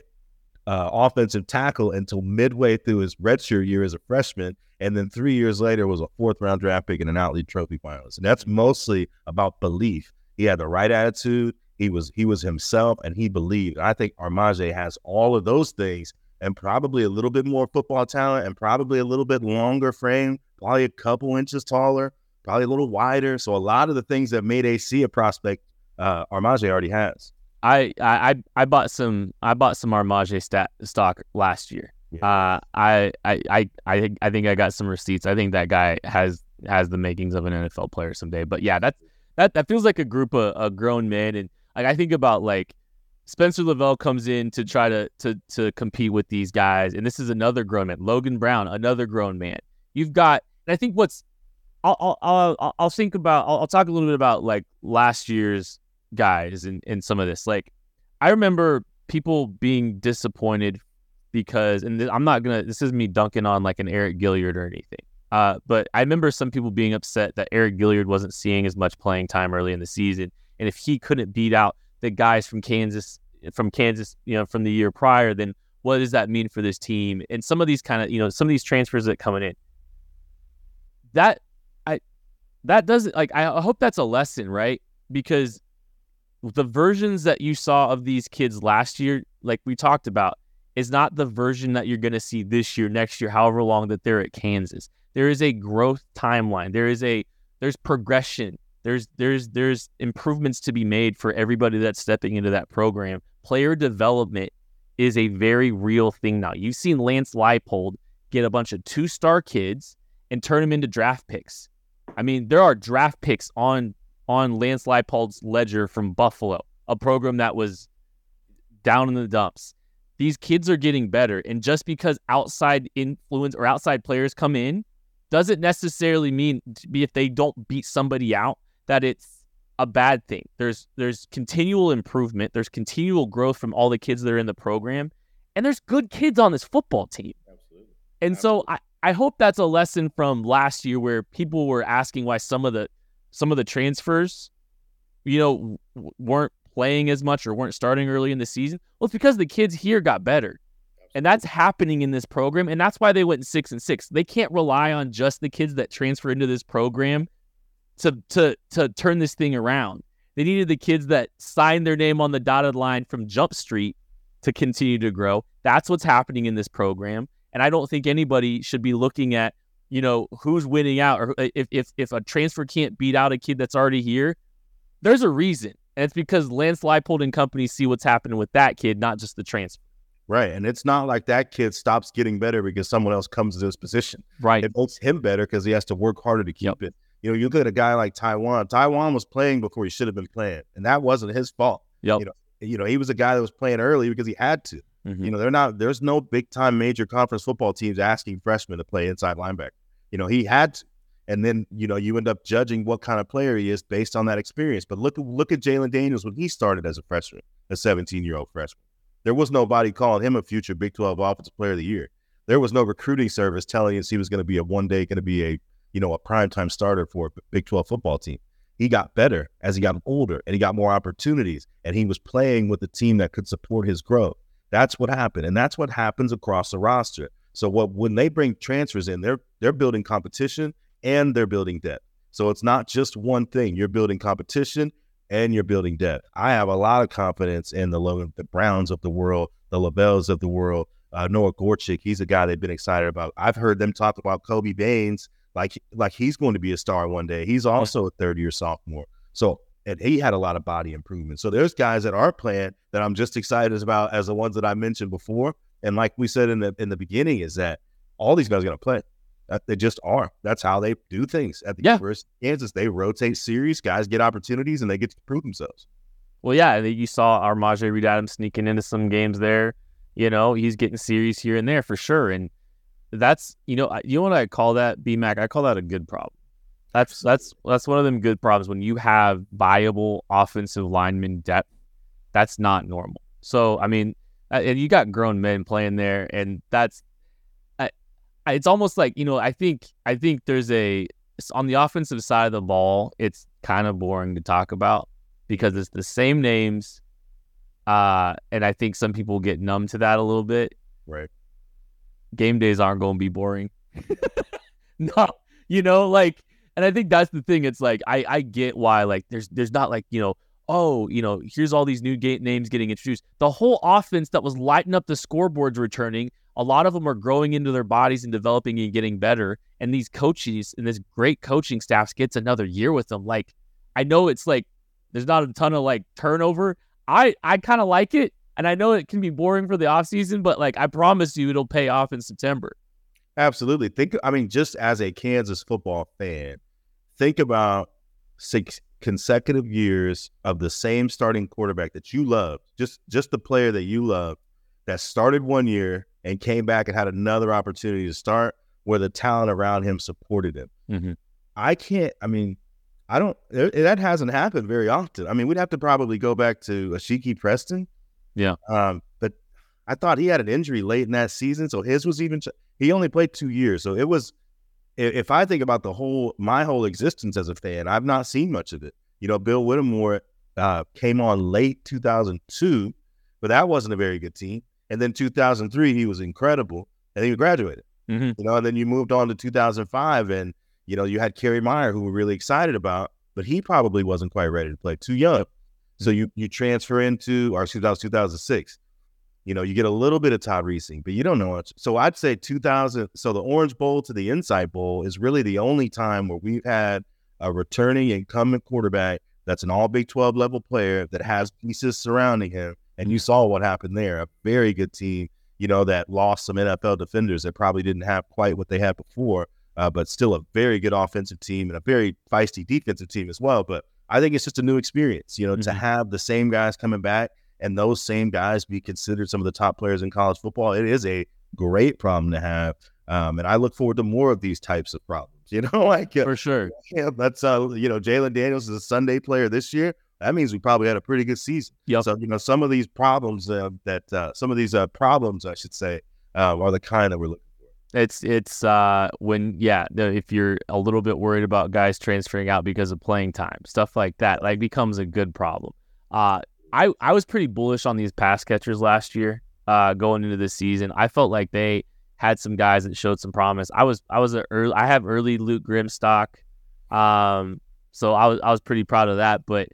Speaker 3: uh, offensive tackle until midway through his redshirt year as a freshman and then three years later was a fourth round draft pick and an Outland Trophy finalist. And that's mostly about belief. He had the right attitude. He was he was himself, and he believed. I think Armaj has all of those things, and probably a little bit more football talent, and probably a little bit longer frame, probably a couple inches taller, probably a little wider. So a lot of the things that made AC a prospect, uh, Armaj already has.
Speaker 2: I I I bought some I bought some Armaj stat stock last year. Yeah. Uh, I, I, I, I think I got some receipts. I think that guy has has the makings of an NFL player someday. But yeah, that that that feels like a group of, of grown men, and like I think about like Spencer Lovell comes in to try to to to compete with these guys, and this is another grown man. Logan Brown, another grown man. You've got, and I think what's I'll I'll I'll, I'll think about I'll, I'll talk a little bit about like last year's guys and and some of this. Like I remember people being disappointed because, and I'm not gonna. This is me dunking on like an Eric Gilliard or anything. Uh, but I remember some people being upset that Eric Gilliard wasn't seeing as much playing time early in the season, and if he couldn't beat out the guys from Kansas, from Kansas, you know, from the year prior, then what does that mean for this team? And some of these kind of, you know, some of these transfers that coming in, that I, that doesn't like. I hope that's a lesson, right? Because the versions that you saw of these kids last year, like we talked about, is not the version that you're going to see this year, next year, however long that they're at Kansas. There is a growth timeline. There is a there's progression. There's there's there's improvements to be made for everybody that's stepping into that program. Player development is a very real thing now. You've seen Lance Leipold get a bunch of two-star kids and turn them into draft picks. I mean, there are draft picks on on Lance Leipold's ledger from Buffalo, a program that was down in the dumps. These kids are getting better, and just because outside influence or outside players come in, doesn't necessarily mean if they don't beat somebody out that it's a bad thing. There's there's continual improvement. There's continual growth from all the kids that are in the program, and there's good kids on this football team.
Speaker 3: Absolutely.
Speaker 2: And so I, I hope that's a lesson from last year where people were asking why some of the some of the transfers, you know, weren't playing as much or weren't starting early in the season. Well, it's because the kids here got better. And that's happening in this program. And that's why they went six and six. They can't rely on just the kids that transfer into this program to to to turn this thing around. They needed the kids that signed their name on the dotted line from Jump Street to continue to grow. That's what's happening in this program. And I don't think anybody should be looking at, you know, who's winning out or if if if a transfer can't beat out a kid that's already here. There's a reason. And it's because Lance Leipold and company see what's happening with that kid, not just the transfer.
Speaker 3: Right. And it's not like that kid stops getting better because someone else comes to his position.
Speaker 2: Right.
Speaker 3: It makes him better because he has to work harder to keep
Speaker 2: Yep.
Speaker 3: it. You know, you look at a guy like Taiwan. Taiwan was playing before he should have been playing, and that wasn't his fault.
Speaker 2: Yep.
Speaker 3: You know, you know, he was a guy that was playing early because he had to.
Speaker 2: Mhm.
Speaker 3: You know, they're not. There's no big time major conference football teams asking freshmen to play inside linebacker. You know, he had to, and then you know you end up judging what kind of player he is based on that experience. But look, look at Jalon Daniels when he started as a freshman, a 17 year old freshman. There was nobody calling him a future Big 12 Offensive Player of the Year. There was no recruiting service telling us he was going to be a one day going to be a you know a primetime starter for a Big 12 football team. He got better as he got older and he got more opportunities and he was playing with a team that could support his growth. That's what happened, and that's what happens across the roster. So what when they bring transfers in, they're they're building competition and they're building depth. So it's not just one thing. You're building competition and you're building depth. I have a lot of confidence in the Logan, the Browns of the world, the Labelles of the world. Uh, Noah Gorchik, he's a guy they've been excited about. I've heard them talk about Kobe Baynes like like he's going to be a star one day. He's also a third year sophomore. So and he had a lot of body improvement. So there's guys that are playing that I'm just excited about as the ones that I mentioned before. And like we said in the in the beginning, is that all these guys are going to play. They just are. That's how they do things at the
Speaker 2: Yeah.
Speaker 3: University of Kansas. They rotate series. Guys get opportunities and they get to prove themselves.
Speaker 2: Well, yeah, and you saw Armaj Reed Adams sneaking into some games there. You know, he's getting series here and there for sure, and that's you know, you know what I call that, BMAC. I call that a good problem. That's that's that's one of them good problems when you have viable offensive lineman depth. That's not normal. So I mean, uh, and you got grown men playing there, and that's, I, it's almost like you know, I think I think there's a on the offensive side of the ball, it's kind of boring to talk about because it's the same names. Uh, and I think some people get numb to that a little bit.
Speaker 3: Right.
Speaker 2: Game days aren't going to be boring. no, you know, like, and I think that's the thing. It's like I I get why like there's there's not like you know oh you know here's all these new names getting introduced. The whole offense that was lighting up the scoreboards returning. A lot of them are growing into their bodies and developing and getting better. And these coaches and this great coaching staffs gets another year with them. Like I know it's like there's not a ton of like turnover. I I kind of like it, and I know it can be boring for the offseason, but like I promise you, it'll pay off in September.
Speaker 3: Absolutely. Think I mean, just as a Kansas football fan, think about six consecutive years of the same starting quarterback that you love, just just the player that you love that started one year and came back and had another opportunity to start where the talent around him supported him.
Speaker 2: Mhm.
Speaker 3: I can't, I mean, I don't, it- that hasn't happened very often. I mean, we'd have to probably go back to Ashiki Preston.
Speaker 2: Yeah.
Speaker 3: Um, but I thought he had an injury late in that season. So his was even, he only played two years. So it was, if I think about the whole, my whole existence as a fan, I've not seen much of it. You know, Bill Whittemore uh, came on late 2002, but that wasn't a very good team. And then 2003, he was incredible. And then he graduated,
Speaker 2: Mhm.
Speaker 3: you know, and then you moved on to 2005 and, you know, you had Kerry Meier, who we're really excited about, but he probably wasn't quite ready to play, too young. So you you transfer into, or 2000, 2006. You know, you get a little bit of Todd Reesing, but you don't know much. So I'd say 2000. So the Orange Bowl to the Insight Bowl is really the only time where we've had a returning incumbent quarterback that's an all Big 12 level player that has pieces surrounding him. And you saw what happened there. A very good team, you know, that lost some NFL defenders that probably didn't have quite what they had before, uh, but still a very good offensive team and a very feisty defensive team as well. But I think it's just a new experience, you know, mm-hmm. to have the same guys coming back and those same guys be considered some of the top players in college football. It is a great problem to have. Um, and I look forward to more of these types of problems. You know, like
Speaker 2: uh, for sure.
Speaker 3: Yeah, that's uh, you know, Jalon Daniels is a Sunday player this year. That means we probably had a pretty good season.
Speaker 2: Yeah.
Speaker 3: So you know, some of these problems uh, that uh, some of these uh, problems, I should say, uh, are the kind that we're looking for.
Speaker 2: It's it's uh when yeah if you're a little bit worried about guys transferring out because of playing time stuff like that like becomes a good problem. Uh I I was pretty bullish on these pass catchers last year uh going into the season. I felt like they had some guys that showed some promise. I was I was a early I have early Luke Grimm stock, um, so I was I was pretty proud of that. But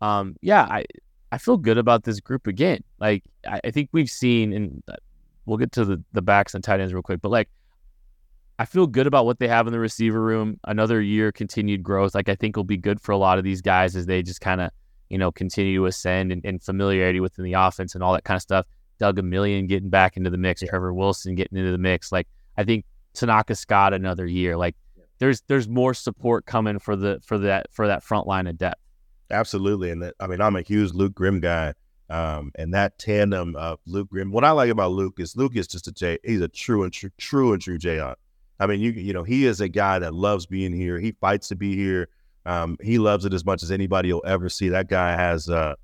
Speaker 2: um, yeah, I I feel good about this group again. Like I, I think we've seen, and uh, we'll get to the the backs and tight ends real quick. But like I feel good about what they have in the receiver room. Another year continued growth. Like I think will be good for a lot of these guys as they just kind of you know continue to ascend and, and familiarity within the offense and all that kind of stuff. Doug Emilien getting back into the mix, yeah. Trevor Wilson getting into the mix. Like I think Tanaka Scott another year. Like yeah. there's there's more support coming for the for that for that front line of depth.
Speaker 3: Absolutely, and that, I mean I'm a huge Luke Grimm guy, um, and that tandem of Luke Grimm. What I like about Luke is Luke is just a J. He's a true and true, true and true J. I mean, you you know he is a guy that loves being here. He fights to be here. Um, he loves it as much as anybody you'll ever see. That guy has uh,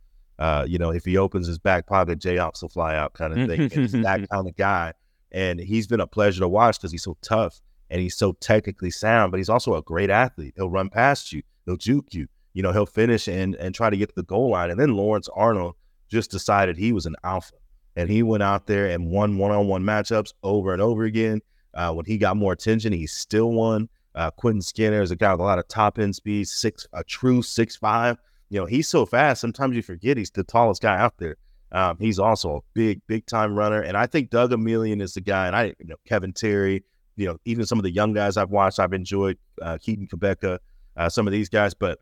Speaker 3: uh, you know, if he opens his back pocket, J Ops will fly out kind of thing. he's that kind of guy. And he's been a pleasure to watch because he's so tough and he's so technically sound, but he's also a great athlete. He'll run past you, he'll juke you, you know, he'll finish and and try to get to the goal line. And then Lawrence Arnold just decided he was an alpha. And he went out there and won one-on-one matchups over and over again. Uh, when he got more attention, he still won. Uh, Quentin Skinner is a guy with a lot of top end speed, six a true six five you know, he's so fast. Sometimes you forget he's the tallest guy out there. Um, he's also a big, big time runner. And I think Doug Emilien is the guy. And I, you know, Kevin Terry, you know, even some of the young guys I've watched, I've enjoyed uh, Keaton Kubecka, uh, some of these guys. But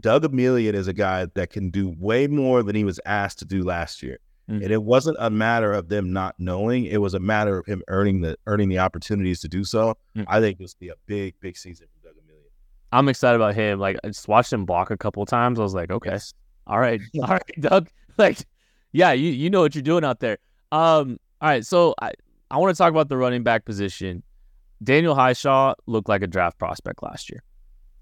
Speaker 3: Doug Emilien is a guy that can do way more than he was asked to do last year. Mm-hmm. And it wasn't a matter of them not knowing; it was a matter of him earning the earning the opportunities to do so. Mm-hmm. I think this will be a big, big season for Doug Emilien.
Speaker 2: I'm excited about him. Like I just watched him block a couple of times. I was like, okay, all right, all right, Doug. Like, yeah, you you know what you're doing out there. Um, all right, so I I want to talk about the running back position. Daniel Hishaw looked like a draft prospect last year.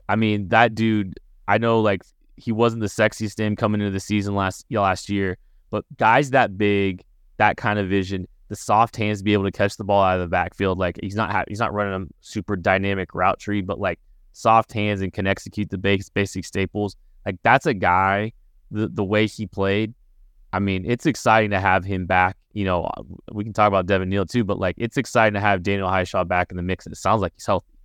Speaker 2: I mean, that dude. I know like he wasn't the sexiest name coming into the season last last year, but guys that big, that kind of vision, the soft hands to be able to catch the ball out of the backfield. Like he's not he's not running a super dynamic route tree, but like soft hands and can execute the base, basic staples. Like that's a guy. The the way he played, I mean, it's exciting to have him back. You know, we can talk about Devin Neal too, but like it's exciting to have Daniel Hishaw back in the mix. And it sounds like he's healthy.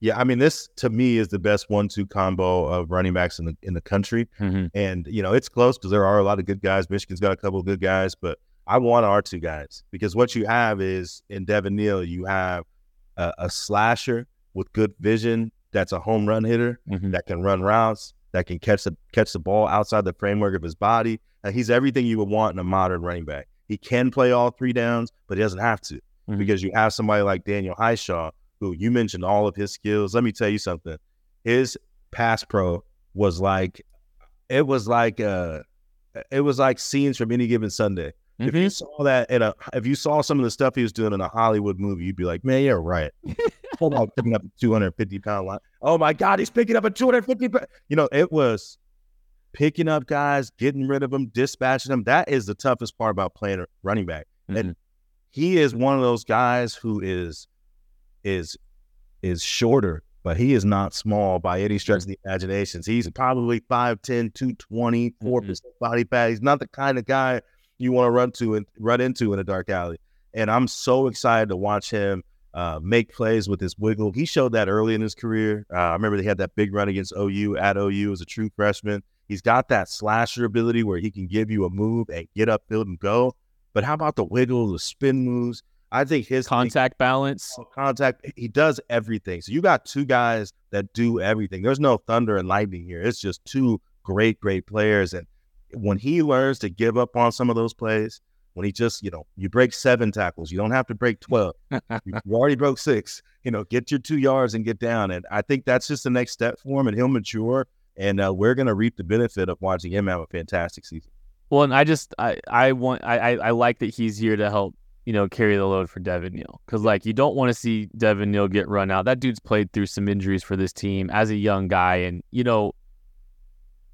Speaker 3: Yeah, I mean, this to me is the best one-two combo of running backs in the in the country, mm-hmm. and you know it's close because there are a lot of good guys. Michigan's got a couple of good guys, but I want our two guys because what you have is in Devin Neal, you have a, a slasher with good vision that's a home run hitter mm-hmm. that can run routes, that can catch the catch the ball outside the framework of his body. And he's everything you would want in a modern running back. He can play all three downs, but he doesn't have to mm-hmm. because you have somebody like Daniel Hishaw, who you mentioned all of his skills. Let me tell you something. His pass pro was like it was like uh it was like scenes from any given Sunday. Mm-hmm. If you mm-hmm. saw that in a, if you saw some of the stuff he was doing in a Hollywood movie, you'd be like, man, you're right. Hold on, picking up a 250 pound line. Oh my God, he's picking up a 250. Pound. You know, it was picking up guys, getting rid of them, dispatching them. That is the toughest part about playing a running back. Mm-hmm. And he is one of those guys who is is is shorter, but he is not small by any stretch of the imagination. He's probably 5'10, 220, 4% mm-hmm. body fat. He's not the kind of guy you want to run to and run into in a dark alley. And I'm so excited to watch him uh, make plays with his wiggle. He showed that early in his career. Uh, I remember they had that big run against OU at OU as a true freshman. He's got that slasher ability where he can give you a move and get upfield and go. But how about the wiggle, the spin moves? I think his
Speaker 2: contact balance,
Speaker 3: oh, contact, he does everything. So you got two guys that do everything. There's no thunder and lightning here. It's just two great, great players. And when he learns to give up on some of those plays, when he just, you know, you break seven tackles, you don't have to break 12. you already broke six, you know, get your two yards and get down. And I think that's just the next step for him and he'll mature. And uh, we're going to reap the benefit of watching him have a fantastic season.
Speaker 2: Well, and I just, I, I want, I, I like that he's here to help, you know, carry the load for Devin Neal. Cause like you don't want to see Devin Neal get run out. That dude's played through some injuries for this team as a young guy. And, you know,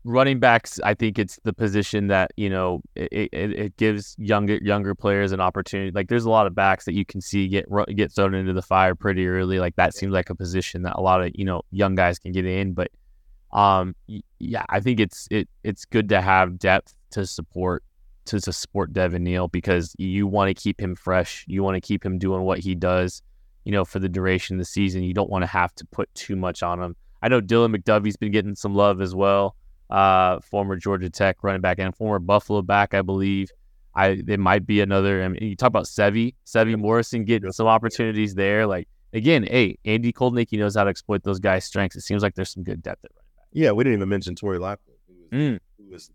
Speaker 2: running backs, I think it's the position that you know it, it, it, gives younger younger players an opportunity. Like there's a lot of backs that you can see get get thrown into the fire pretty early. Like that seems like a position that a lot of you know young guys can get in. But um, yeah, I think it's it it's good to have depth to support to, to support Devin Neal because you want to keep him fresh. You want to keep him doing what he does. You know, for the duration of the season, you don't want to have to put too much on him. I know Dylan McDuffie's been getting some love as well uh, former Georgia Tech running back and former Buffalo back, I believe. I there might be another. I mean, you talk about Sevi, Sevi Morrison getting some opportunities there. Like again, hey, Andy Kotelnicki knows how to exploit those guys' strengths. It seems like there's some good depth at running back.
Speaker 3: Yeah, we didn't even mention Torry Locklin.
Speaker 2: Mm.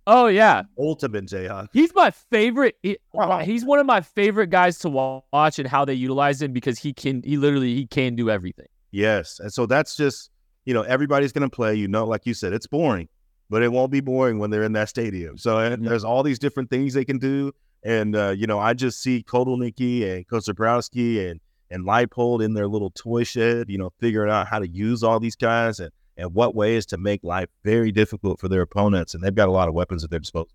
Speaker 2: Oh yeah,
Speaker 3: ultimate Jayhawk.
Speaker 2: He's my favorite. He, he's one of my favorite guys to watch and how they utilize him because he can. He literally he can do everything.
Speaker 3: Yes, and so that's just you know everybody's going to play. You know, like you said, it's boring but it won't be boring when they're in that stadium. So yeah. there's all these different things they can do. And, uh, you know, I just see Kotelnicki and Kosabrowski and, and Leipold in their little toy shed, you know, figuring out how to use all these guys and, and what ways to make life very difficult for their opponents. And they've got a lot of weapons at their disposal.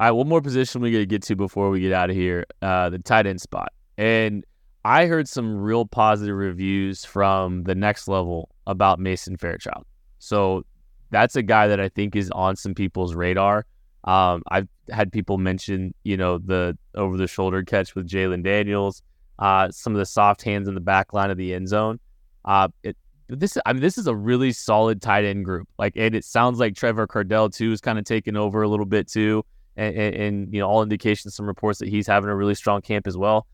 Speaker 2: All right, one more position we got to get to before we get out of here uh, the tight end spot. And I heard some real positive reviews from the next level about Mason Fairchild. So that's a guy that I think is on some people's radar. Um, I've had people mention, you know, the over the shoulder catch with Jalon Daniels, uh, some of the soft hands in the back line of the end zone. Uh, it, this, I mean, this is a really solid tight end group. Like, and it sounds like Trevor Kardell too is kind of taking over a little bit too, and, and, and you know, all indications, some reports that he's having a really strong camp as well.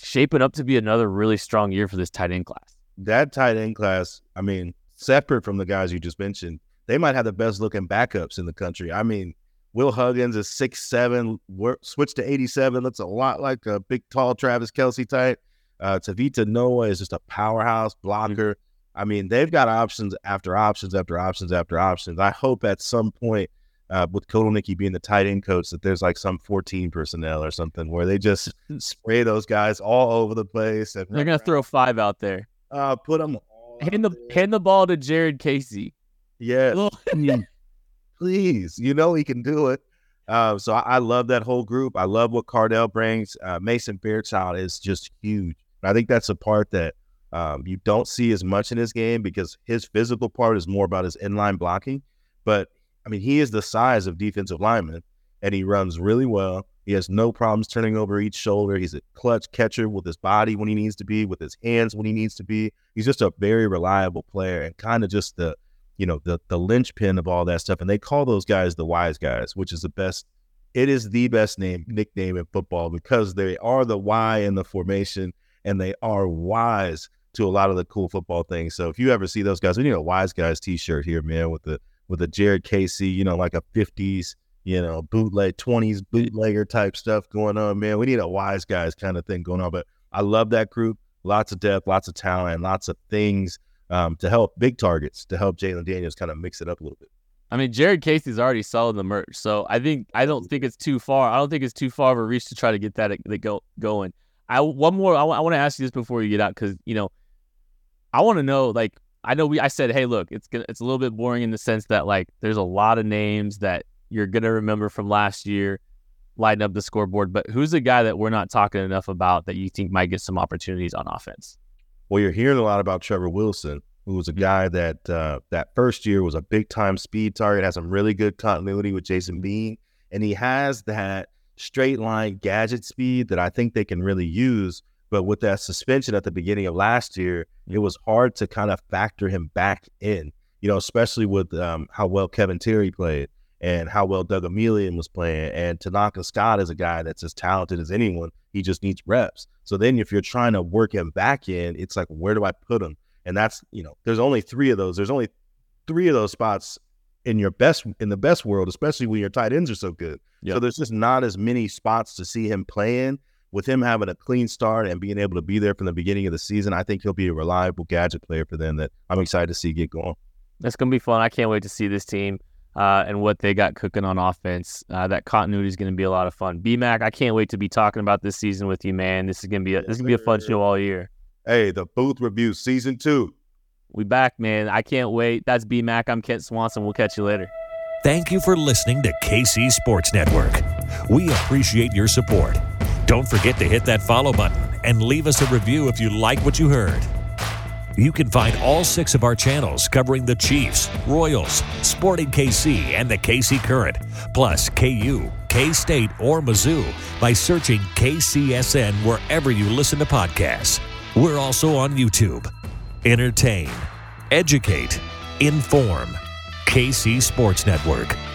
Speaker 2: Shaping up to be another really strong year for this tight end class.
Speaker 3: That tight end class, I mean, separate from the guys you just mentioned, they might have the best looking backups in the country. I mean, Will Huggins is six seven, switched to eighty seven, looks a lot like a big tall Travis Kelce type. Uh, Tevita Noa is just a powerhouse blocker. Mm-hmm. I mean, they've got options after options after options after options. I hope at some point uh, with Kotelnicki being the tight end coach that there's like some 14 personnel or something where they just spray those guys all over the place.
Speaker 2: They're gonna throw five out there.
Speaker 3: Uh, put them
Speaker 2: hand the hand the ball to Jared Casey.
Speaker 3: Yeah, please. You know he can do it. Uh, so I, I, love that whole group. I love what Kardell brings. Uh, Mason Fairchild is just huge. I think that's a part that um, you don't see as much in his game because his physical part is more about his inline blocking. But I mean, he is the size of defensive lineman, and he runs really well. He has no problems turning over each shoulder. He's a clutch catcher with his body when he needs to be, with his hands when he needs to be. He's just a very reliable player and kind of just the, you know, the the linchpin of all that stuff. And they call those guys the wise guys, which is the best. It is the best name nickname in football because they are the Y in the formation and they are wise to a lot of the cool football things. So if you ever see those guys, we need a wise guys T-shirt here, man, with the with a Jared Casey, you know, like a '50s you know, bootleg 20s bootlegger type stuff going on, man. We need a wise guys kind of thing going on. But I love that group. Lots of depth, lots of talent, lots of things um, to help big targets to help Jalon Daniels kind of mix it up a little bit.
Speaker 2: I mean, Jared Casey's already selling the merch, so I think I don't think it's too far. I don't think it's too far of a reach to try to get that, that go going. I one more. I, I want to ask you this before you get out because you know, I want to know like I know we I said, hey, look, it's gonna it's a little bit boring in the sense that like there's a lot of names that you're going to remember from last year, lighting up the scoreboard. But who's the guy that we're not talking enough about that you think might get some opportunities on offense?
Speaker 3: Well, you're hearing a lot about Trevor Wilson, who was a mm-hmm. guy that uh, that first year was a big time speed target, has some really good continuity with Jason Bean, and he has that straight line gadget speed that I think they can really use. But with that suspension at the beginning of last year, it was hard to kind of factor him back in. you know, especially with um, how well Kevin Terry played and how well Doug Emilien was playing. And Tanaka Scott is a guy that's as talented as anyone. He just needs reps. So then if you're trying to work him back in, it's like, where do I put him? And that's, you know, there's only three of those. There's only three of those spots in your best in the best world, especially when your tight ends are so good.
Speaker 2: Yep.
Speaker 3: So there's just not as many spots to see him playing. With him having a clean start and being able to be there from the beginning of the season, I think he'll be a reliable gadget player for them that I'm excited to see get going.
Speaker 2: That's gonna be fun. I can't wait to see this team uh, and what they got cooking on offense. Uh, that continuity is gonna be a lot of fun. BMAC, I can't wait to be talking about this season with you, man. This is gonna be a, this is gonna be a fun show all year.
Speaker 3: Hey, the booth review season two.
Speaker 2: We back, man. I can't wait. That's BMAC. I'm Kent Swanson. We'll catch you later.
Speaker 4: Thank you for listening to KC Sports Network. We appreciate your support. Don't forget to hit that follow button and leave us a review if you like what you heard. You can find all six of our channels covering the Chiefs, Royals, Sporting KC, and the KC Current, plus KU, K State, or Mizzou by searching KCSN wherever you listen to podcasts. We're also on YouTube. Entertain, educate, inform. KC Sports Network.